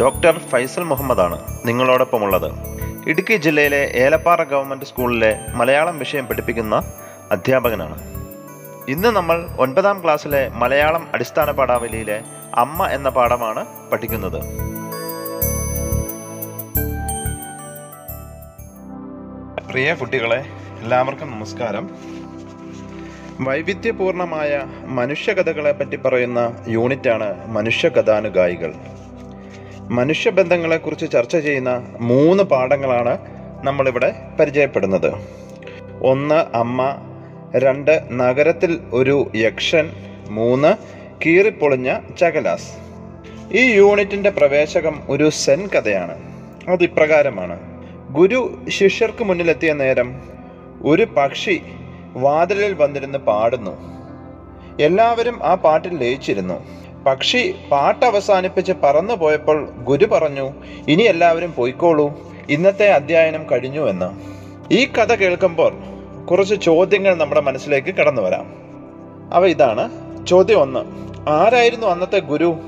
Doctor Faisal മുഹമ്മദാണ് നിങ്ങളോടൊപ്പമുള്ളത്. ഇടുക്കി ജില്ലയിലെ ഏലപ്പാറ ഗവൺമെന്റ് സ്കൂളിലെ മലയാളം വിഷയം പഠിപ്പിക്കുന്ന അധ്യാപകനാണ്. ഇന്ന് നമ്മൾ ഒൻപതാം ക്ലാസ്സിലെ മലയാളം അടിസ്ഥാന പാഠാവലിയിലെ അമ്മ എന്ന പാഠമാണ് പഠിക്കുന്നത്. പ്രിയ കുട്ടികളെ എല്ലാവർക്കും നമസ്കാരം. വൈവിധ്യപൂർണമായ മനുഷ്യകഥകളെ പറ്റി പറയുന്ന യൂണിറ്റാണ് മനുഷ്യകഥാനുഗായികൾ. മനുഷ്യബന്ധങ്ങളെക്കുറിച്ച് ചർച്ച ചെയ്യുന്ന മൂന്ന് പാഠങ്ങളാണ് നമ്മളിവിടെ പരിചയപ്പെടുന്നത്. ഒന്ന് അമ്മ. രണ്ട് നഗരത്തിൽ ഒരു യക്ഷൻ. മൂന്ന് കീറിപ്പൊളിഞ്ഞ ചകലാസ്. ഈ യൂണിറ്റിന്റെ പ്രവേശകം ഒരു സെൻ കഥയാണ്. അത് ഇപ്രകാരമാണ്. ഗുരു ശിഷ്യർക്ക് മുന്നിലെത്തിയ നേരം ഒരു പക്ഷി വാതിലിൽ വന്നിരുന്ന് പാടുന്നു. എല്ലാവരും ആ പാട്ടിൽ ലയിച്ചിരുന്നു. പക്ഷി പാട്ട് അവസാനിപ്പിച്ച് പറന്നു പോയപ്പോൾ ഗുരു പറഞ്ഞു ഇനി എല്ലാവരും പോയിക്കോളൂ. ഇന്നത്തെ അധ്യയനം കഴിഞ്ഞു എന്ന്. ഈ കഥ കേൾക്കുമ്പോൾ കുറച്ച് ചോദ്യങ്ങൾ നമ്മുടെ മനസ്സിലേക്ക് കടന്നു വരാം. അവ ഇതാണ്. ചോദ്യം ഒന്ന് ആരായിരുന്നു അന്നത്തെ ഗുരു?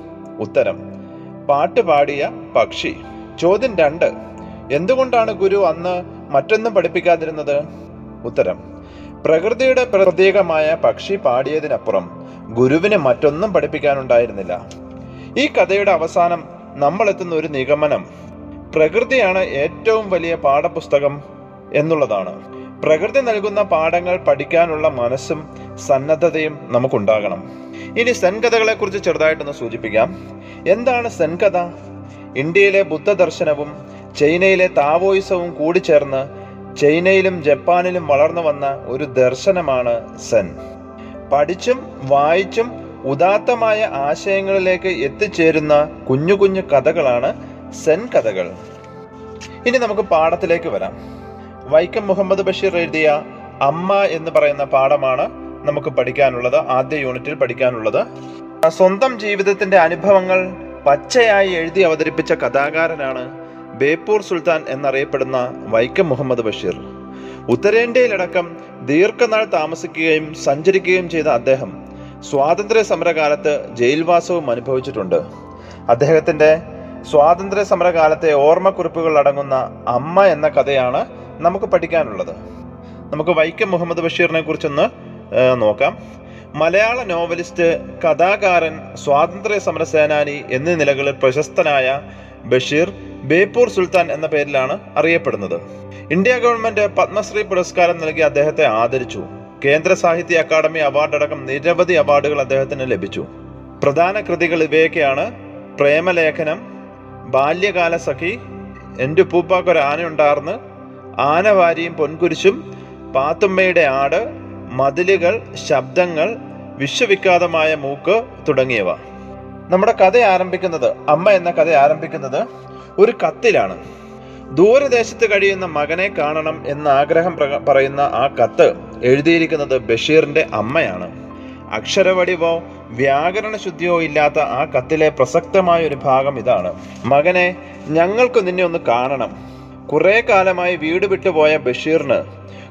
ഉത്തരം പാട്ട് പാടിയ പക്ഷി. ചോദ്യം രണ്ട് എന്തുകൊണ്ടാണ് ഗുരു അന്ന് മറ്റൊന്നും പഠിപ്പിക്കാതിരുന്നത്? ഉത്തരം പ്രകൃതിയുടെ പ്രത്യേകമായ പക്ഷി പാടിയതിനപ്പുറം ഗുരുവിന് മറ്റൊന്നും പഠിപ്പിക്കാനുണ്ടായിരുന്നില്ല. ഈ കഥയുടെ അവസാനം നമ്മൾ എത്തുന്ന ഒരു നിഗമനം പ്രകൃതിയാണ് ഏറ്റവും വലിയ പാഠപുസ്തകം എന്നുള്ളതാണ്. പ്രകൃതി നൽകുന്ന പാഠങ്ങൾ പഠിക്കാനുള്ള മനസ്സും സന്നദ്ധതയും നമുക്കുണ്ടാകണം. ഇനി സെൻകഥകളെ കുറിച്ച് ചെറുതായിട്ടൊന്ന് സൂചിപ്പിക്കാം. എന്താണ് സെൻകഥ? ഇന്ത്യയിലെ ബുദ്ധദർശനവും ചൈനയിലെ താവോയിസവും കൂടിച്ചേർന്ന് ചൈനയിലും ജപ്പാനിലും വളർന്നു വന്ന ഒരു ദർശനമാണ് സെൻ. പഠിച്ചും വായിച്ചും ഉദാത്തമായ ആശയങ്ങളിലേക്ക് എത്തിച്ചേരുന്ന കുഞ്ഞു കുഞ്ഞു കഥകളാണ് സെൻ കഥകൾ. ഇനി നമുക്ക് പാഠത്തിലേക്ക് വരാം. വൈക്കം മുഹമ്മദ് ബഷീർ എഴുതിയ അമ്മ എന്ന് പറയുന്ന പാഠമാണ് നമുക്ക് പഠിക്കാനുള്ളത് ആദ്യ യൂണിറ്റിൽ പഠിക്കാനുള്ളത്. സ്വന്തം ജീവിതത്തിന്റെ അനുഭവങ്ങൾ പച്ചയായി എഴുതി അവതരിപ്പിച്ച കഥാകാരനാണ് ബേപ്പൂർ സുൽത്താൻ എന്നറിയപ്പെടുന്ന വൈക്കം മുഹമ്മദ് ബഷീർ. ഉത്തരേന്ത്യയിലടക്കം ദീർഘനാൾ താമസിക്കുകയും സഞ്ചരിക്കുകയും ചെയ്ത അദ്ദേഹം സ്വാതന്ത്ര്യ സമരകാലത്ത് ജയിൽവാസവും അനുഭവിച്ചിട്ടുണ്ട്. അദ്ദേഹത്തിന്റെ സ്വാതന്ത്ര്യ സമരകാലത്തെ ഓർമ്മക്കുറിപ്പുകൾ അടങ്ങുന്ന അമ്മ എന്ന കഥയാണ് നമുക്ക് പഠിക്കാനുള്ളത്. നമുക്ക് വൈക്കം മുഹമ്മദ് ബഷീറിനെ കുറിച്ചൊന്ന് നോക്കാം. മലയാള നോവലിസ്റ്റ് കഥാകാരൻ സ്വാതന്ത്ര്യ സമര സേനാനി എന്നീ നിലകളിൽ പ്രശസ്തനായ ബഷീർ ബേപ്പൂർ സുൽത്താൻ എന്ന പേരിലാണ് അറിയപ്പെടുന്നത്. ഇന്ത്യ ഗവൺമെന്റ് പത്മശ്രീ പുരസ്കാരം നൽകി അദ്ദേഹത്തെ ആദരിച്ചു. കേന്ദ്ര സാഹിത്യ അക്കാദമി അവാർഡ് അടക്കം നിരവധി അവാർഡുകൾ അദ്ദേഹത്തിന് ലഭിച്ചു. പ്രധാന കൃതികൾ ഇവയൊക്കെയാണ് പ്രേമലേഖനം ബാല്യകാല സഖി എന്റെ ഉപ്പൂപ്പാക്കൊരു ആനയുണ്ടാർന്ന് ആനവാരിയും പൊൻകുരിശും പാത്തുമ്മയുടെ ആട് മതിലുകൾ ശബ്ദങ്ങൾ വിശ്വവിഖ്യാതമായ മൂക്ക് തുടങ്ങിയവ. നമ്മുടെ കഥ ആരംഭിക്കുന്നത് അമ്മ എന്ന കഥ ആരംഭിക്കുന്നത് ഒരു കത്തിലാണ്. ദൂരദേശത്ത് കഴിയുന്ന മകനെ കാണണം എന്ന ആഗ്രഹം പറയുന്ന ആ കത്ത് എഴുതിയിരിക്കുന്നത് ബഷീറിന്റെ അമ്മയാണ്. അക്ഷരവടിവോ വ്യാകരണ ശുദ്ധിയോ ഇല്ലാത്ത ആ കത്തിലെ പ്രസക്തമായ ഒരു ഭാഗം ഇതാണ്. മകനെ ഞങ്ങൾക്ക് നിന്നെ ഒന്ന് കാണണം. കുറെ കാലമായി വീട് വിട്ടുപോയ ബഷീറിന്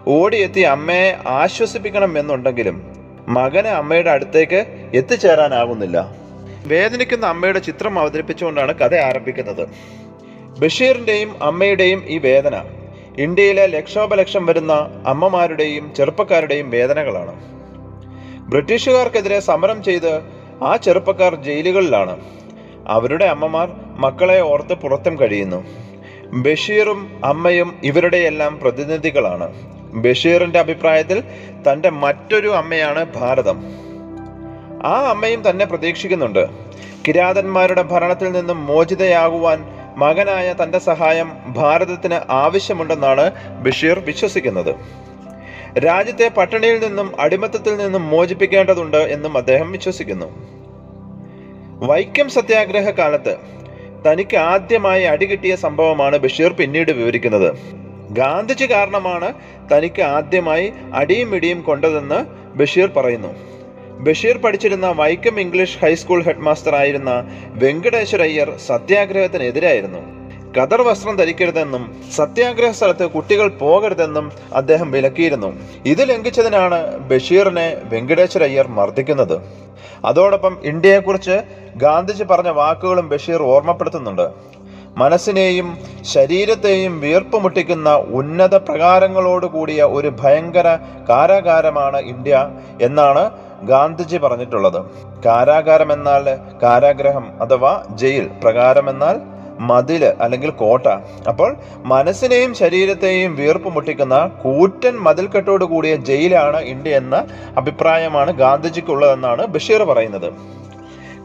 ഓടിയെത്തി അമ്മയെ ആശ്വസിപ്പിക്കണം എന്നുണ്ടെങ്കിലും മകനെ അമ്മയുടെ അടുത്തേക്ക് എത്തിച്ചേരാനാകുന്നില്ല വേദനിക്കുന്ന അമ്മയുടെ ചിത്രം അവതരിപ്പിച്ചുകൊണ്ടാണ് കഥ ആരംഭിക്കുന്നത്. ബഷീറിന്റെയും അമ്മയുടെയും ഈ വേദന ഇന്ത്യയിലെ ലക്ഷോപലക്ഷം വരുന്ന അമ്മമാരുടെയും ചെറുപ്പക്കാരുടെയും വേദനകളാണ്. ബ്രിട്ടീഷുകാർക്കെതിരെ സമരം ചെയ്ത് ആ ചെറുപ്പക്കാർ ജയിലുകളിലാണ്. അവരുടെ അമ്മമാർ മക്കളെ ഓർത്ത് പുറത്തും കഴിയുന്നു. ബഷീറും അമ്മയും ഇവരുടെയെല്ലാം പ്രതിനിധികളാണ്. ബഷീറിന്റെ അഭിപ്രായത്തിൽ തന്റെ മറ്റൊരു അമ്മയാണ് ഭാരതം. ആ അമ്മയും തന്നെ പ്രതീക്ഷിക്കുന്നുണ്ട്. കിരാതന്മാരുടെ ഭരണത്തിൽ നിന്നും മോചിതയാകുവാൻ മകനായ തന്റെ സഹായം ഭാരതത്തിന് ആവശ്യമുണ്ടെന്നാണ് ബഷീർ വിശ്വസിക്കുന്നത്. രാജ്യത്തെ പട്ടിണിയിൽ നിന്നും അടിമത്തത്തിൽ നിന്നും മോചിപ്പിക്കേണ്ടതുണ്ട് എന്നും അദ്ദേഹം വിശ്വസിക്കുന്നു. വൈക്കം സത്യാഗ്രഹ കാലത്ത് തനിക്ക് ആദ്യമായി അടികിട്ടിയ സംഭവമാണ് ബഷീർ പിന്നീട് വിവരിക്കുന്നത്. ഗാന്ധിജി കാരണമാണ് തനിക്ക് ആദ്യമായി അടിയും ഇടിയും കൊണ്ടതെന്ന് ബഷീർ പറയുന്നു. ബഷീർ പഠിച്ചിരുന്ന വൈക്കം ഇംഗ്ലീഷ് ഹൈസ്കൂൾ ഹെഡ്മാസ്റ്റർ ആയിരുന്ന വെങ്കടേശ്വരയ്യർ സത്യാഗ്രഹത്തിനെതിരായിരുന്നു. കദർ വസ്ത്രം ധരിക്കരുതെന്നും സത്യാഗ്രഹ സ്ഥലത്ത് കുട്ടികൾ പോകരുതെന്നും അദ്ദേഹം വിലക്കിയിരുന്നു. ഇത് ലംഘിച്ചതിനാണ് ബഷീറിനെ വെങ്കടേശ്വര അയ്യർ മർദ്ദിക്കുന്നത്. അതോടൊപ്പം ഇന്ത്യയെക്കുറിച്ച് ഗാന്ധിജി പറഞ്ഞ വാക്കുകളും ബഷീർ ഓർമ്മപ്പെടുത്തുന്നുണ്ട്. മനസ്സിനെയും ശരീരത്തെയും വീർപ്പുമുട്ടിക്കുന്ന ഉന്നത പ്രകാരങ്ങളോടുകൂടിയ ഒരു ഭയങ്കര കാരാകാരമാണ് ഇന്ത്യ എന്നാണ് ഗാന്ധിജി പറഞ്ഞിട്ടുള്ളത്. കാരാകാരം എന്നാൽ കാരാഗ്രഹം അഥവാ ജയിൽ പ്രകാരം എന്നാൽ മതിൽ അല്ലെങ്കിൽ കോട്ട. അപ്പോൾ മനസ്സിനെയും ശരീരത്തെയും വീർപ്പ് മുട്ടിക്കുന്ന കൂറ്റൻ മതിൽക്കെട്ടോട് കൂടിയ ജയിലാണ് ഇന്ത്യ എന്ന അഭിപ്രായമാണ് ഗാന്ധിജിക്കുള്ളതെന്നാണ് ബഷീർ പറയുന്നത്.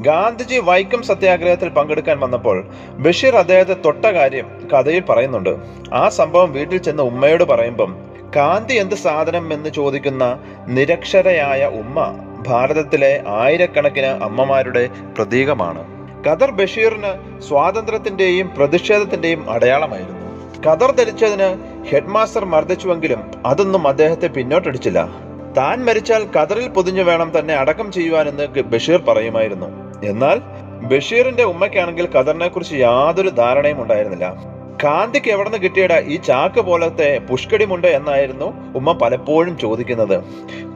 ഗാന്ധിജി വൈക്കം സത്യാഗ്രഹത്തിൽ പങ്കെടുക്കാൻ വന്നപ്പോൾ ബഷീർ അദ്ദേഹത്തെ തൊട്ട കാര്യം കഥയിൽ പറയുന്നുണ്ട്. ആ സംഭവം വീട്ടിൽ ചെന്ന് ഉമ്മയോട് പറയുമ്പം കാന്തി എന്ത് സാധനം എന്ന് ചോദിക്കുന്ന നിരക്ഷരയായ ഉമ്മ ഭാരതത്തിലെ ആയിരക്കണക്കിന് അമ്മമാരുടെ പ്രതീകമാണ്. ഖദർ ബഷീറിന് സ്വാതന്ത്ര്യത്തിന്റെയും പ്രതിഷേധത്തിന്റെയും അടയാളമായിരുന്നു. ഖദർ ധരിച്ചതിന് ഹെഡ്മാസ്റ്റർ മർദ്ദിച്ചുവെങ്കിലും അതൊന്നും അദ്ദേഹത്തെ പിന്നോട്ടടിച്ചില്ല. താൻ മരിച്ചാൽ ഖദറിൽ പൊതിഞ്ഞു വേണം തന്നെ അടക്കം ചെയ്യുവാനെന്ന് ബഷീർ പറയുമായിരുന്നു. എന്നാൽ ബഷീറിന്റെ ഉമ്മയ്ക്കാണെങ്കിൽ ഖദറിനെ കുറിച്ച് യാതൊരു ധാരണയും ഉണ്ടായിരുന്നില്ല. കാന്തിക്ക് എവിടെ നിന്ന് കിട്ടിയട ഈ ചാക്ക് പോലത്തെ പുഷ്കടിമുണ്ട് എന്നായിരുന്നു ഉമ്മ പലപ്പോഴും ചോദിക്കുന്നത്.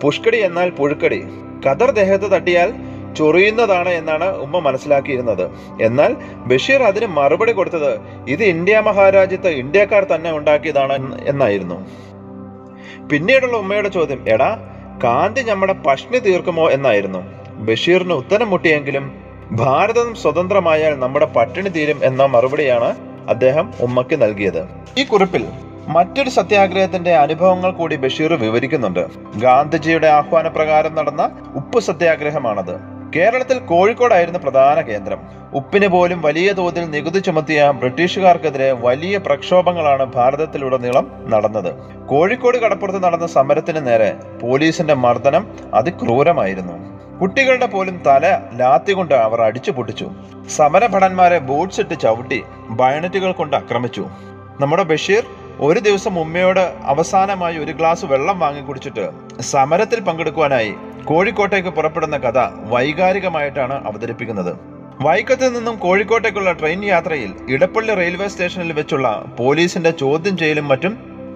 പുഷ്കടി എന്നാൽ പുഴുക്കടി. കദർ ദേഹത്ത് തട്ടിയാൽ ചൊറിയുന്നതാണ് എന്നാണ് ഉമ്മ മനസ്സിലാക്കിയിരുന്നത്. എന്നാൽ ബഷീർ അതിന് മറുപടി കൊടുത്തത് ഇത് ഇന്ത്യ മഹാരാജ്യത്ത് ഇന്ത്യക്കാർ തന്നെ ഉണ്ടാക്കിയതാണ് എന്നായിരുന്നു. പിന്നീടുള്ള ഉമ്മയുടെ ചോദ്യം എടാ കാന്തി നമ്മുടെ പഷ്ണി തീർക്കുമോ? എന്നായിരുന്നു. ബഷീറിന് ഉത്തരം മുട്ടിയെങ്കിലും ഭാരതം സ്വതന്ത്രമായാൽ നമ്മുടെ പട്ടിണി തീരും എന്ന മറുപടിയാണ് അദ്ദേഹം ഉമ്മയ്ക്ക് നൽകിയത്. ഈ കുറിപ്പിൽ മറ്റൊരു സത്യാഗ്രഹത്തിന്റെ അനുഭവങ്ങൾ കൂടി ബഷീർ വിവരിക്കുന്നുണ്ട്. ഗാന്ധിജിയുടെ ആഹ്വാനപ്രകാരം നടന്ന ഉപ്പ് സത്യാഗ്രഹമാണത്. കേരളത്തിൽ കോഴിക്കോടായിരുന്നു പ്രധാന കേന്ദ്രം. ഉപ്പിന് പോലും വലിയ തോതിൽ നികുതി ചുമത്തിയ ബ്രിട്ടീഷുകാർക്കെതിരെ വലിയ പ്രക്ഷോഭങ്ങളാണ് ഭാരതത്തിലുടനീളം നടന്നത്. കോഴിക്കോട് കടപ്പുറത്ത് നടന്ന സമരത്തിന് നേരെ പോലീസിന്റെ മർദ്ദനം അതിക്രൂരമായിരുന്നു. കുട്ടികളുടെ പോലും തല ലാത്തി കൊണ്ട് അവർ അടിച്ചു പൊട്ടിച്ചു. സമരഭടന്മാരെ ബൂട്ട്സ് ഇട്ട് ചവിട്ടി ബയണറ്റുകൾ കൊണ്ട് ആക്രമിച്ചു. നമ്മുടെ ബഷീർ ഒരു ദിവസം ഉമ്മയോട് അവസാനമായി ഒരു ഗ്ലാസ് വെള്ളം വാങ്ങി കുടിച്ചിട്ട് സമരത്തിൽ പങ്കെടുക്കുവാനായി കോഴിക്കോട്ടേക്ക് പുറപ്പെടുന്ന കഥ വൈകാരികമായിട്ടാണ് അവതരിപ്പിക്കുന്നത്. വൈക്കത്ത് നിന്നും കോഴിക്കോട്ടേക്കുള്ള ട്രെയിൻ യാത്രയിൽ ഇടപ്പള്ളി റെയിൽവേ സ്റ്റേഷനിൽ വെച്ചുള്ള പോലീസിന്റെ ചോദ്യം ചെയ്യലും മറ്റും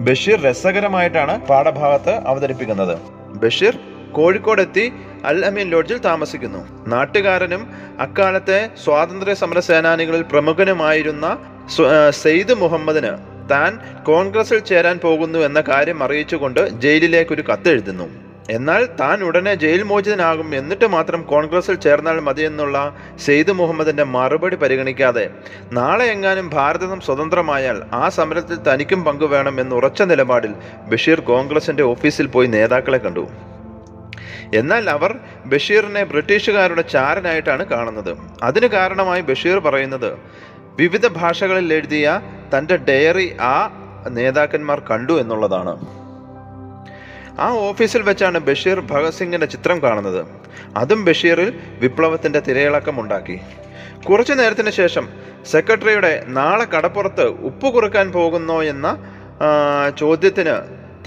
ബഷീർ രസകരമായിട്ടാണ് പാഠഭാഗത്ത് അവതരിപ്പിക്കുന്നത്. ബഷീർ കോഴിക്കോട് എത്തി അൽ അമീൻ ലോഡ്ജിൽ താമസിക്കുന്നു. നാട്ടുകാരനും അക്കാലത്തെ സ്വാതന്ത്ര്യ സമര സേനാനികളിൽ പ്രമുഖനുമായിരുന്ന സെയ്ദ് മുഹമ്മദിന് താൻ കോൺഗ്രസിൽ ചേരാൻ പോകുന്നു എന്ന കാര്യം അറിയിച്ചുകൊണ്ട് ജയിലിലേക്ക് ഒരു കത്തെഴുതുന്നു എന്നാൽ താൻ ഉടനെ ജയിൽ മോചിതനാകും എന്നിട്ട് മാത്രം കോൺഗ്രസിൽ ചേർന്നാൽ മതിയെന്നുള്ള സെയ്ദ് മുഹമ്മദിന്റെ മറുപടി പരിഗണിക്കാതെ നാളെ എങ്ങാനും ഭാരതം സ്വതന്ത്രമായാൽ ആ സമരത്തിൽ തനിക്കും പങ്കുവേണം എന്ന് ഉറച്ച നിലപാടിൽ ബഷീർ കോൺഗ്രസിന്റെ ഓഫീസിൽ പോയി നേതാക്കളെ കണ്ടു. എന്നാൽ അവർ ബഷീറിനെ ബ്രിട്ടീഷുകാരുടെ ചാരനായിട്ടാണ് കാണുന്നത്. അതിന് കാരണമായി ബഷീർ പറയുന്നത് വിവിധ ഭാഷകളിൽ എഴുതിയ തന്റെ ഡയറി ആ നേതാക്കന്മാർ കണ്ടു എന്നുള്ളതാണ്. ആ ഓഫീസിൽ വെച്ചാണ് ബഷീർ ഭഗത് സിംഗിന്റെ ചിത്രം കാണുന്നത്. അതും ബഷീറിൽ വിപ്ലവത്തിന്റെ തിരയിളക്കം ഉണ്ടാക്കി. കുറച്ചു നേരത്തിന് ശേഷം സെക്രട്ടറിയുടെ നാളെ കടപ്പുറത്ത് ഉപ്പ് കുറുക്കാൻ പോകുന്നോ എന്ന ചോദ്യത്തിന്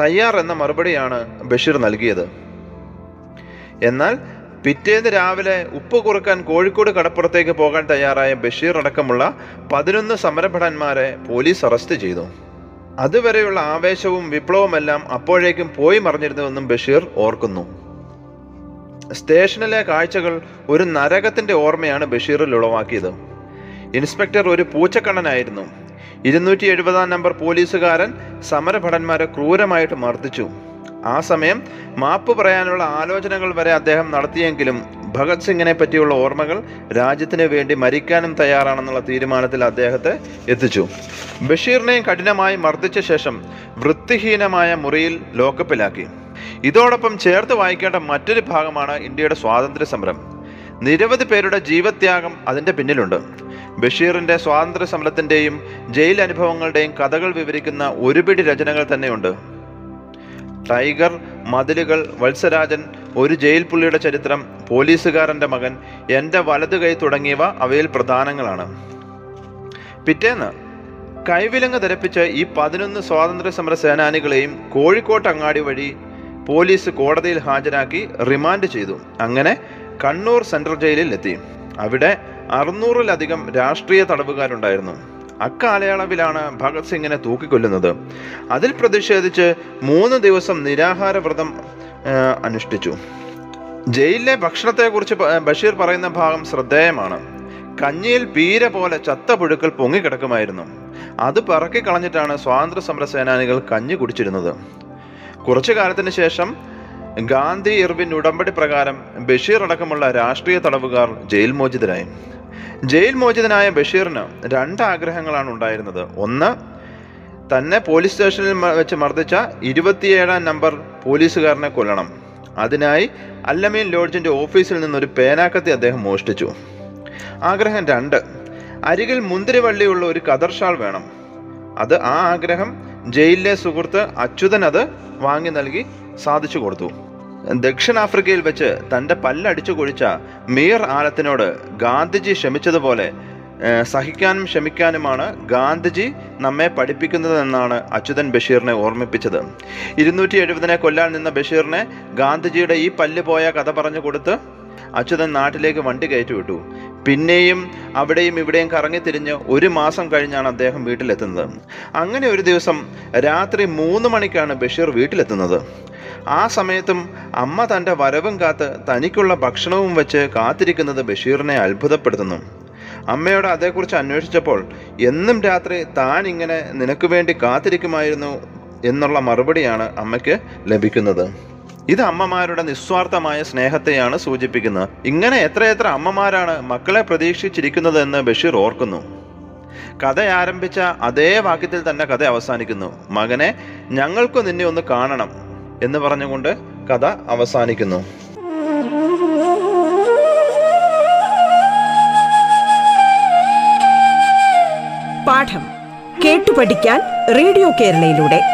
തയ്യാർ എന്ന മറുപടിയാണ് ബഷീർ നൽകിയത്. എന്നാൽ പിറ്റേന്ന് രാവിലെ ഉപ്പ് കുറുക്കാൻ കോഴിക്കോട് കടപ്പുറത്തേക്ക് പോകാൻ തയ്യാറായ ബഷീർ അടക്കമുള്ള പതിനൊന്ന് സമരഭടന്മാരെ പോലീസ് അറസ്റ്റ് ചെയ്തു. അതുവരെയുള്ള ആവേശവും വിപ്ലവമെല്ലാം അപ്പോഴേക്കും പോയി മറിഞ്ഞിരുന്നുവെന്നും ബഷീർ ഓർക്കുന്നു. സ്റ്റേഷനിലെ കാഴ്ചകൾ ഒരു നരകത്തിന്റെ ഓർമ്മയാണ് ബഷീറിൽ ഉളവാക്കിയത്. ഇൻസ്പെക്ടർ ഒരു പൂച്ചക്കണ്ണനായിരുന്നു. ഇരുന്നൂറ്റി എഴുപതാം നമ്പർ പോലീസുകാരൻ സമരഭടന്മാരെ ക്രൂരമായിട്ട് മർദ്ദിച്ചു. ആ സമയം മാപ്പ് പറയാനുള്ള ആലോചനകൾ വരെ അദ്ദേഹം നടത്തിയെങ്കിലും ഭഗത് സിംഗിനെ പറ്റിയുള്ള ഓർമ്മകൾ രാജ്യത്തിന് വേണ്ടി മരിക്കാനും തയ്യാറാണെന്നുള്ള തീരുമാനത്തിൽ അദ്ദേഹത്തെ എത്തിച്ചു. ബഷീറിനെയും കഠിനമായി മർദ്ദിച്ച ശേഷം വൃത്തിഹീനമായ മുറിയിൽ ലോക്കപ്പിലാക്കി. ഇതോടൊപ്പം ചേർത്ത് വായിക്കേണ്ട മറ്റൊരു ഭാഗമാണ് ഇന്ത്യയുടെ സ്വാതന്ത്ര്യ സമരം നിരവധി പേരുടെ ജീവത്യാഗം അതിന്റെ പിന്നിലുണ്ട്. ബഷീറിന്റെ സ്വാതന്ത്ര്യ സമരത്തിന്റെയും ജയിൽ അനുഭവങ്ങളുടെയും കഥകൾ വിവരിക്കുന്ന ഒരുപിടി രചനകൾ തന്നെയുണ്ട്. ടൈഗർ മതിലുകൾ വത്സരാജൻ ഒരു ജയിൽ പുള്ളിയുടെ ചരിത്രം പോലീസുകാരന്റെ മകൻ എന്റെ വലതു കൈ തുടങ്ങിയവ അവയിൽ പ്രധാനങ്ങളാണ്. പിറ്റേന്ന് കൈവിലങ്ങ് ധരിപ്പിച്ച് ഈ പതിനൊന്ന് സ്വാതന്ത്ര്യ സമര സേനാനികളെയും കോഴിക്കോട്ട് അങ്ങാടി വഴി പോലീസ് കോടതിയിൽ ഹാജരാക്കി റിമാൻഡ് ചെയ്തു. അങ്ങനെ കണ്ണൂർ സെൻട്രൽ ജയിലിൽ എത്തി അവിടെ അറുന്നൂറിലധികം രാഷ്ട്രീയ തടവുകാരുണ്ടായിരുന്നു. അക്കാലയളവിലാണ് ഭഗത് സിംഗിനെ തൂക്കിക്കൊല്ലുന്നത്. അതിൽ പ്രതിഷേധിച്ച് മൂന്ന് ദിവസം നിരാഹാര വ്രതം അനുഷ്ഠിച്ചു. ജയിലിലെ ഭക്ഷണത്തെക്കുറിച്ച് ബഷീർ പറയുന്ന ഭാഗം ശ്രദ്ധേയമാണ്. കഞ്ഞിയിൽ പീര പോലെ ചത്ത പുഴുക്കൾ പൊങ്ങിക്കിടക്കുമായിരുന്നു. അത് പറക്കി കളഞ്ഞിട്ടാണ് സ്വാതന്ത്ര്യ സമര സേനാനികൾ കഞ്ഞി കുടിച്ചിരുന്നത്. കുറച്ചു കാലത്തിന് ശേഷം ഗാന്ധി ഇർവിൻ ഉടമ്പടി പ്രകാരം ബഷീർ അടക്കമുള്ള രാഷ്ട്രീയ തടവുകാർ ജയിൽ മോചിതരായി. ജയിൽ മോചിതനായ ബഷീറിന് രണ്ട് ആഗ്രഹങ്ങളാണ് ഉണ്ടായിരുന്നത്. ഒന്ന് തന്നെ പോലീസ് സ്റ്റേഷനിൽ വെച്ച് മർദ്ദിച്ച ഇരുപത്തിയേഴാം നമ്പർ പോലീസുകാരനെ കൊല്ലണം. അതിനായി അല്ലമീൻ ലോഡ്ജിന്റെ ഓഫീസിൽ നിന്നൊരു പേനാക്കത്തി അദ്ദേഹം മോഷ്ടിച്ചു. ആഗ്രഹം രണ്ട് അരികിൽ മുന്തിരിവള്ളിയുള്ള ഒരു കദർഷാൾ വേണം. അത് ആ ആഗ്രഹം ജയിലിലെ സുഹൃത്ത് അച്യുതൻ അത് വാങ്ങി നൽകി സാധിച്ചു കൊടുത്തു. ദക്ഷിണാഫ്രിക്കയിൽ വെച്ച് തന്റെ പല്ലടിച്ചു കൊഴിച്ച മീർ ആലത്തിനോട് ഗാന്ധിജി ക്ഷമിച്ചതുപോലെ സഹിക്കാനും ക്ഷമിക്കാനുമാണ് ഗാന്ധിജി നമ്മെ പഠിപ്പിക്കുന്നതെന്നാണ് അച്യുതൻ ബഷീറിനെ ഓർമ്മിപ്പിച്ചത്. ഇരുന്നൂറ്റി എഴുപതിനെ കൊല്ലാൻ നിന്ന ബഷീറിനെ ഗാന്ധിജിയുടെ ഈ പല്ല് പോയ കഥ പറഞ്ഞു കൊടുത്ത് അച്യുതൻ നാട്ടിലേക്ക് വണ്ടി കയറ്റി വിട്ടു പിന്നെയും അവിടെയും ഇവിടെയും കറങ്ങി തിരിഞ്ഞ് ഒരു മാസം കഴിഞ്ഞാണ് അദ്ദേഹം വീട്ടിലെത്തുന്നത്. അങ്ങനെ ഒരു ദിവസം രാത്രി മൂന്ന് മണിക്കാണ് ബഷീർ വീട്ടിലെത്തുന്നത്. ആ സമയത്തും അമ്മ തന്റെ വരവും കാത്ത് തനിക്കുള്ള ഭക്ഷണവും വെച്ച് കാത്തിരിക്കുന്നത് ബഷീറിനെ അത്ഭുതപ്പെടുത്തുന്നു. അമ്മയോട് അതേക്കുറിച്ച് അന്വേഷിച്ചപ്പോൾ എന്നും രാത്രി താൻ ഇങ്ങനെ നിനക്ക് വേണ്ടി കാത്തിരിക്കുമായിരുന്നു എന്നുള്ള മറുപടിയാണ് അമ്മയ്ക്ക് ലഭിക്കുന്നത്. ഇത് അമ്മമാരുടെ നിസ്വാർത്ഥമായ സ്നേഹത്തെയാണ് സൂചിപ്പിക്കുന്നത്. ഇങ്ങനെ എത്രയെത്ര അമ്മമാരാണ് മക്കളെ പ്രതീക്ഷിച്ചിരിക്കുന്നതെന്ന് ബഷീർ ഓർക്കുന്നു. കഥ ആരംഭിച്ച അതേ വാക്യത്തിൽ തന്നെ കഥ അവസാനിക്കുന്നു. മകനെ ഞങ്ങൾക്ക് നിന്നെ ഒന്ന് കാണണം എന്ന് പറഞ്ഞുകൊണ്ട് കഥ അവസാനിക്കുന്നു. പാഠം കേട്ടു പഠിക്കാൻ റേഡിയോ കേരളയിലൂടെ.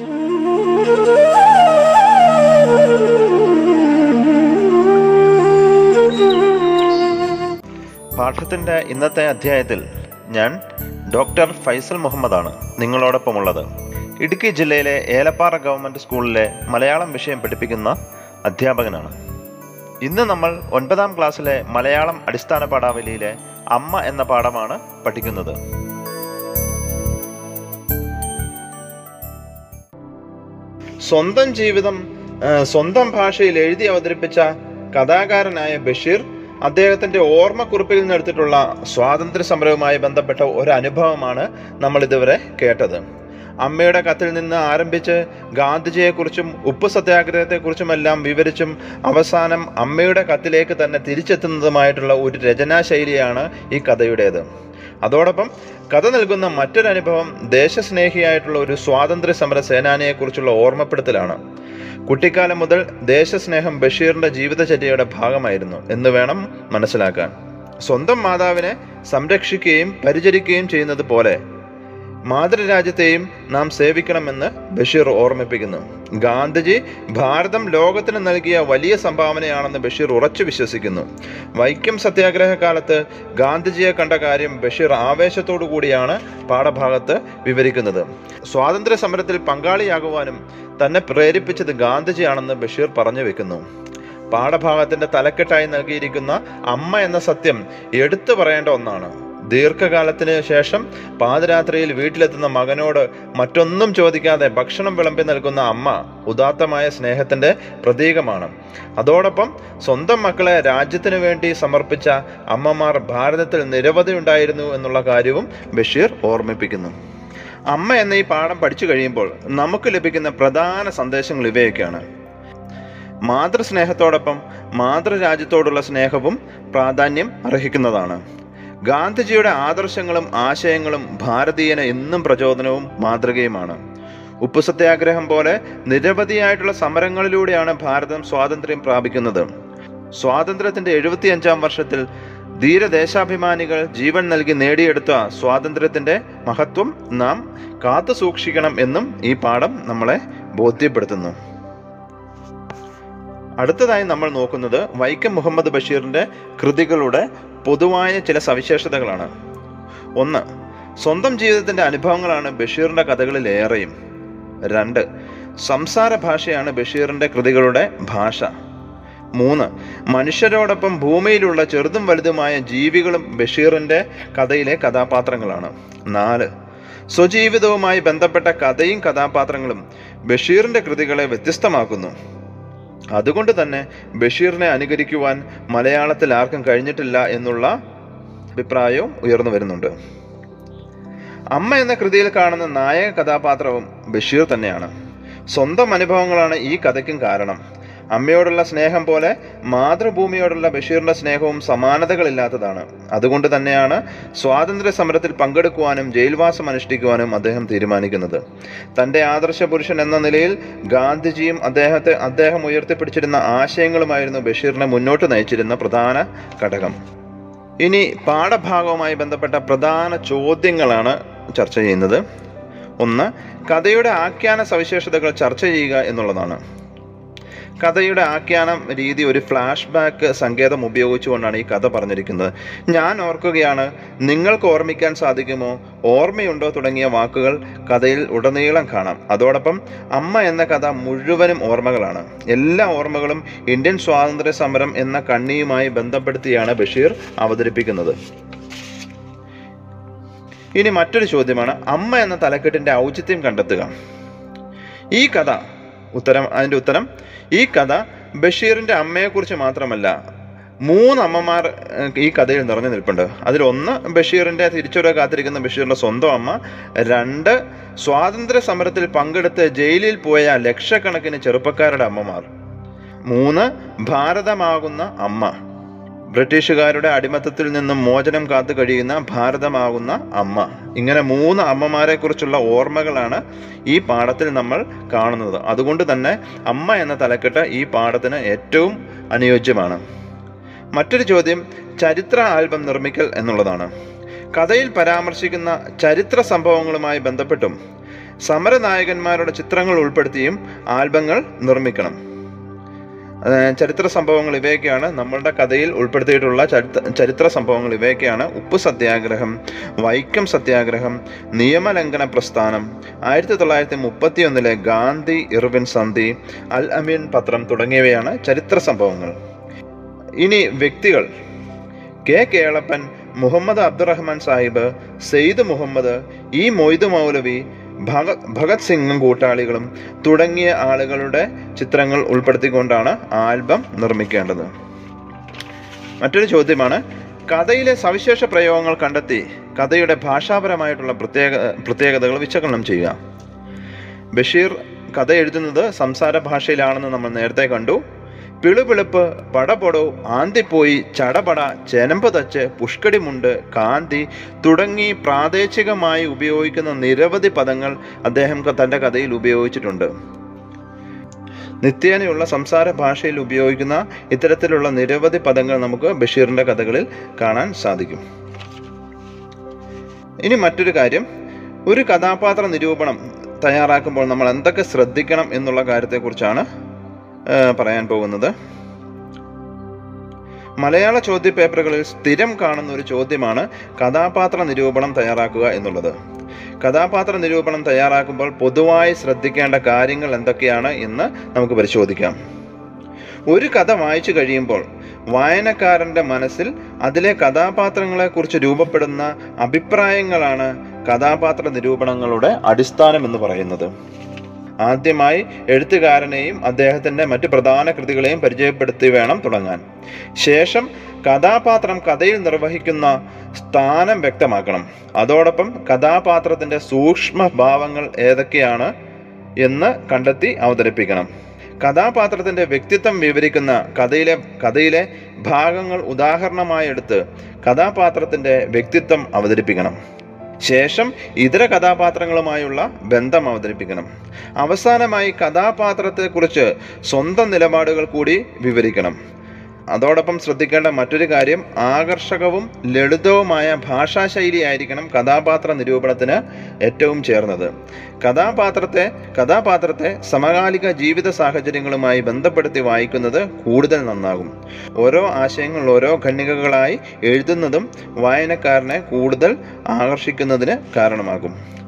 പാഠത്തിന്റെ ഇന്നത്തെ അധ്യായത്തിൽ ഞാൻ ഡോക്ടർ ഫൈസൽ മുഹമ്മദാണ് നിങ്ങളോടൊപ്പം ഉള്ളത് ഇടുക്കി ജില്ലയിലെ ഏലപ്പാറ ഗവൺമെന്റ് സ്കൂളിലെ മലയാളം വിഷയം പഠിപ്പിക്കുന്ന അധ്യാപകനാണ്. ഇന്ന് നമ്മൾ ഒൻപതാം ക്ലാസ്സിലെ മലയാളം അടിസ്ഥാന പാഠാവലിയിലെ അമ്മ എന്ന പാഠമാണ് പഠിക്കുന്നത്. സ്വന്തം ജീവിതം സ്വന്തം ഭാഷയിൽ എഴുതി അവതരിപ്പിച്ച കഥാകാരനായ ബഷീർ അദ്ദേഹത്തിന്റെ ഓർമ്മക്കുറിപ്പിൽ നിന്ന് എടുത്തിട്ടുള്ള സ്വാതന്ത്ര്യ സമരവുമായി ബന്ധപ്പെട്ട ഒരു അനുഭവമാണ് നമ്മൾ ഇതുവരെ കേട്ടത്. അമ്മയുടെ കത്തിൽ നിന്ന് ആരംഭിച്ച് ഗാന്ധിജിയെക്കുറിച്ചും ഉപ്പ് സത്യാഗ്രഹത്തെക്കുറിച്ചുമെല്ലാം വിവരിച്ചും അവസാനം അമ്മയുടെ കത്തിലേക്ക് തന്നെ തിരിച്ചെത്തുന്നതുമായിട്ടുള്ള ഒരു രചനാശൈലിയാണ് ഈ കഥയുടേത്. അതോടൊപ്പം കഥ നൽകുന്ന മറ്റൊരനുഭവം ദേശസ്നേഹിയായിട്ടുള്ള ഒരു സ്വാതന്ത്ര്യ സമര സേനാനിയെക്കുറിച്ചുള്ള ഓർമ്മപ്പെടുത്തലാണ്. കുട്ടിക്കാലം മുതൽ ദേശസ്നേഹം ബഷീറിന്റെ ജീവിതചര്യയുടെ ഭാഗമായിരുന്നു എന്ന് വേണം മനസ്സിലാക്കാൻ. സ്വന്തം മാതാവിനെ സംരക്ഷിക്കുകയും പരിചരിക്കുകയും ചെയ്യുന്നത് പോലെ മാതൃരാജ്യത്തെയും നാം സേവിക്കണമെന്ന് ബഷീർ ഓർമ്മിപ്പിക്കുന്നു. ഗാന്ധിജി ഭാരതം ലോകത്തിന് നൽകിയ വലിയ സംഭാവനയാണെന്ന് ബഷീർ ഉറച്ചു വിശ്വസിക്കുന്നു. വൈക്കം സത്യാഗ്രഹ കാലത്ത് ഗാന്ധിജിയെ കണ്ട കാര്യം ബഷീർ ആവേശത്തോടു കൂടിയാണ് പാഠഭാഗത്ത് വിവരിക്കുന്നത്. സ്വാതന്ത്ര്യ സമരത്തിൽ പങ്കാളിയാകുവാനും തന്നെ പ്രേരിപ്പിച്ചത് ഗാന്ധിജിയാണെന്ന് ബഷീർ പറഞ്ഞു വെക്കുന്നു. പാഠഭാഗത്തിന്റെ തലക്കെട്ടായി നൽകിയിരിക്കുന്ന അമ്മ എന്ന സത്യം എടുത്തു പറയേണ്ട ഒന്നാണ്. ദീർഘകാലത്തിന് ശേഷം പാതിരാത്രിയിൽ വീട്ടിലെത്തുന്ന മകനോട് മറ്റൊന്നും ചോദിക്കാതെ ഭക്ഷണം വിളമ്പി നൽകുന്ന അമ്മ ഉദാത്തമായ സ്നേഹത്തിന്റെ പ്രതീകമാണ്. അതോടൊപ്പം സ്വന്തം മക്കളെ രാജ്യത്തിനു വേണ്ടി സമർപ്പിച്ച അമ്മമാർ ഭാരതത്തിൽ നിരവധി ഉണ്ടായിരുന്നു എന്നുള്ള കാര്യവും ബഷീർ ഓർമ്മിപ്പിക്കുന്നു. അമ്മ എന്ന ഈ പാഠം പഠിച്ചു കഴിയുമ്പോൾ നമുക്ക് ലഭിക്കുന്ന പ്രധാന സന്ദേശങ്ങൾ ഇവയൊക്കെയാണ്. മാതൃസ്നേഹത്തോടൊപ്പം മാതൃരാജ്യത്തോടുള്ള സ്നേഹവും പ്രാധാന്യം അർഹിക്കുന്നതാണ്. ഗാന്ധിജിയുടെ ആദർശങ്ങളും ആശയങ്ങളും ഭാരതീയന് എന്നും പ്രചോദനവും മാതൃകയുമാണ്. ഉപ്പു സത്യാഗ്രഹം പോലെ നിരവധിയായിട്ടുള്ള സമരങ്ങളിലൂടെയാണ് ഭാരതം സ്വാതന്ത്ര്യം പ്രാപിക്കുന്നത്. സ്വാതന്ത്ര്യത്തിന്റെ എഴുപത്തിയഞ്ചാം വർഷത്തിൽ ധീരദേശാഭിമാനികൾ ജീവൻ നൽകി നേടിയെടുത്ത സ്വാതന്ത്ര്യത്തിന്റെ മഹത്വം നാം കാത്തു സൂക്ഷിക്കണം എന്നും ഈ പാഠം നമ്മളെ ബോധ്യപ്പെടുത്തുന്നു. അടുത്തതായി നമ്മൾ നോക്കുന്നത് വൈക്കം മുഹമ്മദ് ബഷീറിന്റെ കൃതികളുടെ പൊതുവായ ചില സവിശേഷതകളാണ്. ഒന്ന് സ്വന്തം ജീവിതത്തിന്റെ അനുഭവങ്ങളാണ് ബഷീറിന്റെ കഥകളിൽ ഏറെയും രണ്ട് സംസാര ഭാഷയാണ് ബഷീറിന്റെ കൃതികളുടെ ഭാഷ. മൂന്ന് മനുഷ്യരോടൊപ്പം ഭൂമിയിലുള്ള ചെറുതും വലുതുമായ ജീവികളും ബഷീറിന്റെ കഥയിലെ കഥാപാത്രങ്ങളാണ്. നാല് സ്വജീവിതവുമായി ബന്ധപ്പെട്ട കഥയും കഥാപാത്രങ്ങളും ബഷീറിന്റെ കൃതികളെ വ്യത്യസ്തമാക്കുന്നു. അതുകൊണ്ട് തന്നെ ബഷീറിനെ അനുകരിക്കുവാൻ മലയാളത്തിൽ ആർക്കും കഴിഞ്ഞിട്ടില്ല എന്നുള്ള അഭിപ്രായവും ഉയർന്നു വരുന്നുണ്ട്. അമ്മ എന്ന കൃതിയിൽ കാണുന്ന നായക കഥാപാത്രവും ബഷീർ തന്നെയാണ്. സ്വന്തം അനുഭവങ്ങളാണ് ഈ കഥയ്ക്കും കാരണം. അമ്മയോടുള്ള സ്നേഹം പോലെ മാതൃഭൂമിയോടുള്ള ബഷീറിന്റെ സ്നേഹവും സമാനതകളില്ലാത്തതാണ്. അതുകൊണ്ട് തന്നെയാണ് സ്വാതന്ത്ര്യ സമരത്തിൽ പങ്കെടുക്കുവാനും ജയിൽവാസം അനുഷ്ഠിക്കുവാനും അദ്ദേഹം തീരുമാനിക്കുന്നത്. തന്റെ ആദർശ പുരുഷൻ എന്ന നിലയിൽ ഗാന്ധിജിയും അദ്ദേഹത്തെ അദ്ദേഹം ഉയർത്തിപ്പിടിച്ചിരുന്ന ആശയങ്ങളുമായിരുന്നു ബഷീറിനെ മുന്നോട്ട് നയിച്ചിരുന്ന പ്രധാന ഘടകം. ഇനി പാഠഭാഗവുമായി ബന്ധപ്പെട്ട പ്രധാന ചോദ്യങ്ങളാണ് ചർച്ച ചെയ്യുന്നത്. ഒന്ന് കഥയുടെ ആഖ്യാന സവിശേഷതകൾ ചർച്ച ചെയ്യുക എന്നുള്ളതാണ്. കഥയുടെ ആഖ്യാനം രീതി ഒരു ഫ്ലാഷ് ബാക്ക് സങ്കേതം ഉപയോഗിച്ചുകൊണ്ടാണ് ഈ കഥ പറഞ്ഞിരിക്കുന്നത്. ഞാൻ ഓർക്കുകയാണ് നിങ്ങൾക്ക് ഓർമ്മിക്കാൻ സാധിക്കുമോ? ഓർമ്മയുണ്ടോ തുടങ്ങിയ വാക്കുകൾ കഥയിൽ ഉടനീളം കാണാം. അതോടൊപ്പം അമ്മ എന്ന കഥ മുഴുവനും ഓർമ്മകളാണ്. എല്ലാ ഓർമ്മകളും ഇന്ത്യൻ സ്വാതന്ത്ര്യ സമരം എന്ന കണ്ണിയുമായി ബന്ധപ്പെടുത്തിയാണ് ബഷീർ അവതരിപ്പിക്കുന്നത്. ഇനി മറ്റൊരു ചോദ്യമാണ് അമ്മ എന്ന തലക്കെട്ടിന്റെ ഔചിത്യം കണ്ടെത്തുക. ഈ കഥ ഉത്തരം അതിന്റെ ഉത്തരം ഈ കഥ ബഷീറിന്റെ അമ്മയെക്കുറിച്ച് മാത്രമല്ല മൂന്ന് അമ്മമാർ ഈ കഥയിൽ നിറഞ്ഞു നിൽപ്പുണ്ട്. അതിലൊന്ന് ബഷീറിന്റെ തിരിച്ചുവരവ് കാത്തിരിക്കുന്ന ബഷീറിന്റെ സ്വന്തം അമ്മ രണ്ട് സ്വാതന്ത്ര്യ സമരത്തിൽ പങ്കെടുത്ത് ജയിലിൽ പോയ ലക്ഷക്കണക്കിന് ചെറുപ്പക്കാരുടെ അമ്മമാർ. മൂന്ന് ഭാരതമാകുന്ന അമ്മ. ബ്രിട്ടീഷുകാരുടെ അടിമത്തത്തിൽ നിന്നും മോചനം കാത്തു കഴിയുന്ന ഭാരതമാകുന്ന അമ്മ. ഇങ്ങനെ മൂന്ന് അമ്മമാരെ കുറിച്ചുള്ള ഓർമ്മകളാണ് ഈ പാഠത്തിൽ നമ്മൾ കാണുന്നത്. അതുകൊണ്ട് തന്നെ അമ്മ എന്ന തലക്കെട്ട് ഈ പാഠത്തിന് ഏറ്റവും അനുയോജ്യമാണ്. മറ്റൊരു ചോദ്യം ചരിത്ര ആൽബം നിർമ്മിക്കൽ എന്നുള്ളതാണ്. കഥയിൽ പരാമർശിക്കുന്ന ചരിത്ര സംഭവങ്ങളുമായി ബന്ധപ്പെട്ടും സമരനായകന്മാരുടെ ചിത്രങ്ങൾ ഉൾപ്പെടുത്തിയും ആൽബങ്ങൾ നിർമ്മിക്കണം. ചരിത്ര സംഭവങ്ങൾ ഇവയൊക്കെയാണ് നമ്മളുടെ കഥയിൽ ഉൾപ്പെടുത്തിയിട്ടുള്ള ചരിത്ര സംഭവങ്ങൾ ഇവയൊക്കെയാണ്. ഉപ്പ് സത്യാഗ്രഹം വൈക്കം സത്യാഗ്രഹം നിയമലംഘന പ്രസ്ഥാനം ആയിരത്തി തൊള്ളായിരത്തി മുപ്പത്തി ഒന്നിലെ ഗാന്ധി ഇർവിൻ സന്ധി അൽ അമീൻ പത്രം തുടങ്ങിയവയാണ് ചരിത്ര സംഭവങ്ങൾ. ഇനി വ്യക്തികൾ. കെ കേളപ്പൻ മുഹമ്മദ് അബ്ദുറഹ്മാൻ സാഹിബ് സെയ്ദ് മുഹമ്മദ് ഇ മൊയ്ദ് മൗലവി ഭഗ ഭഗത് സിംഗും കൂട്ടാളികളും തുടങ്ങിയ ആളുകളുടെ ചിത്രങ്ങൾ ഉൾപ്പെടുത്തിക്കൊണ്ടാണ് ആൽബം നിർമ്മിക്കേണ്ടത്. മറ്റൊരു ചോദ്യമാണ് കഥയിലെ സവിശേഷ പ്രയോഗങ്ങൾ കണ്ടെത്തി കഥയുടെ ഭാഷാപരമായിട്ടുള്ള പ്രത്യേക പ്രത്യേകതകൾ വിശകലനം ചെയ്യുക. ബഷീർ കഥ എഴുതുന്നത് സംസാര ഭാഷയിലാണെന്ന് നമ്മൾ നേരത്തെ കണ്ടു. പിളുപിളുപ്പ് പടപടോ ആന്തിപ്പോയി ചടപട ചെനമ്പ് തച്ച് പുഷ്കടിമുണ്ട് കാന്തി തുടങ്ങി പ്രാദേശികമായി ഉപയോഗിക്കുന്ന നിരവധി പദങ്ങൾ അദ്ദേഹം തന്റെ കഥയിൽ ഉപയോഗിച്ചിട്ടുണ്ട്. നിത്യേനയുള്ള സംസാര ഭാഷയിൽ ഉപയോഗിക്കുന്ന ഇത്തരത്തിലുള്ള നിരവധി പദങ്ങൾ നമുക്ക് ബഷീറിന്റെ കഥകളിൽ കാണാൻ സാധിക്കും. ഇനി മറ്റൊരു കാര്യം. ഒരു കഥാപാത്ര നിരൂപണം തയ്യാറാക്കുമ്പോൾ നമ്മൾ എന്തൊക്കെ ശ്രദ്ധിക്കണം എന്നുള്ള കാര്യത്തെക്കുറിച്ചാണ് പറയാൻ പോകുന്നത്. മലയാള ചോദ്യപേപ്പറുകളിൽ സ്ഥിരം കാണുന്ന ഒരു ചോദ്യമാണ് കഥാപാത്ര നിരൂപണം തയ്യാറാക്കുക എന്നുള്ളത്. കഥാപാത്ര നിരൂപണം തയ്യാറാക്കുമ്പോൾ പൊതുവായി ശ്രദ്ധിക്കേണ്ട കാര്യങ്ങൾ എന്തൊക്കെയാണ് എന്ന് നമുക്ക് പരിശോധിക്കാം. ഒരു കഥ വായിച്ചു കഴിയുമ്പോൾ വായനക്കാരന്റെ മനസ്സിൽ അതിലെ കഥാപാത്രങ്ങളെക്കുറിച്ച് രൂപപ്പെടുന്ന അഭിപ്രായങ്ങളാണ് കഥാപാത്ര നിരൂപണങ്ങളുടെ അടിസ്ഥാനം എന്ന് പറയുന്നത്. ആദ്യമായി എഴുത്തുകാരനെയും അദ്ദേഹത്തിന്റെ മറ്റ് പ്രധാന കൃതികളെയും പരിചയപ്പെടുത്തി വേണം തുടങ്ങാൻ. ശേഷം കഥാപാത്രം കഥയിൽ നിർവഹിക്കുന്ന സ്ഥാനം വ്യക്തമാക്കണം. അതോടൊപ്പം കഥാപാത്രത്തിന്റെ സൂക്ഷ്മ ഭാവങ്ങൾ ഏതൊക്കെയാണ് എന്ന് കണ്ടെത്തി അവതരിപ്പിക്കണം. കഥാപാത്രത്തിന്റെ വ്യക്തിത്വം വിവരിക്കുന്ന കഥയിലെ കഥയിലെ ഭാഗങ്ങൾ ഉദാഹരണമായി എടുത്ത് കഥാപാത്രത്തിന്റെ വ്യക്തിത്വം അവതരിപ്പിക്കണം. ശേഷം ഇതര കഥാപാത്രങ്ങളുമായുള്ള ബന്ധം അവതരിപ്പിക്കണം. അവസാനമായി കഥാപാത്രത്തെക്കുറിച്ച് സ്വന്തം നിലപാടുകൾ കൂടി വിവരിക്കണം. അതോടൊപ്പം ശ്രദ്ധിക്കേണ്ട മറ്റൊരു കാര്യം ആകർഷകവും ലളിതവുമായ ഭാഷാശൈലിയായിരിക്കണം കഥാപാത്ര നിരൂപണത്തിന് ഏറ്റവും ചേർന്നത്. കഥാപാത്രത്തെ കഥാപാത്രത്തെ സമകാലിക ജീവിത സാഹചര്യങ്ങളുമായി ബന്ധപ്പെടുത്തി വായിക്കുന്നത് കൂടുതൽ നന്നാകും. ഓരോ ആശയങ്ങൾ ഓരോ ഖണ്ഡികകളായി എഴുതുന്നതും വായനക്കാരനെ കൂടുതൽ ആകർഷിക്കുന്നതിന് കാരണമാകും.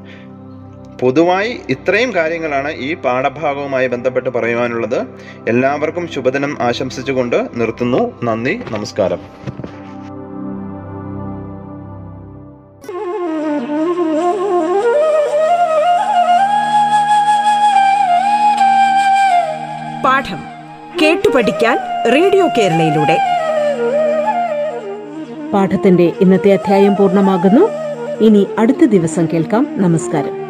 പൊതുവായി ഇത്രയും കാര്യങ്ങളാണ് ഈ പാഠഭാഗവുമായി ബന്ധപ്പെട്ട് പറയുവാനുള്ളത്. എല്ലാവർക്കും ശുഭദിനം ആശംസിച്ചുകൊണ്ട് നിർത്തുന്നു. നന്ദി നമസ്കാരം. പാഠം കേട്ടു പഠിക്കാൻ റേഡിയോ കേരളയിലൂടെ. പാഠത്തിന്റെ ഇന്നത്തെ അധ്യായം പൂർണമാകുന്നു. ഇനി അടുത്ത ദിവസം കേൾക്കാം. നമസ്കാരം.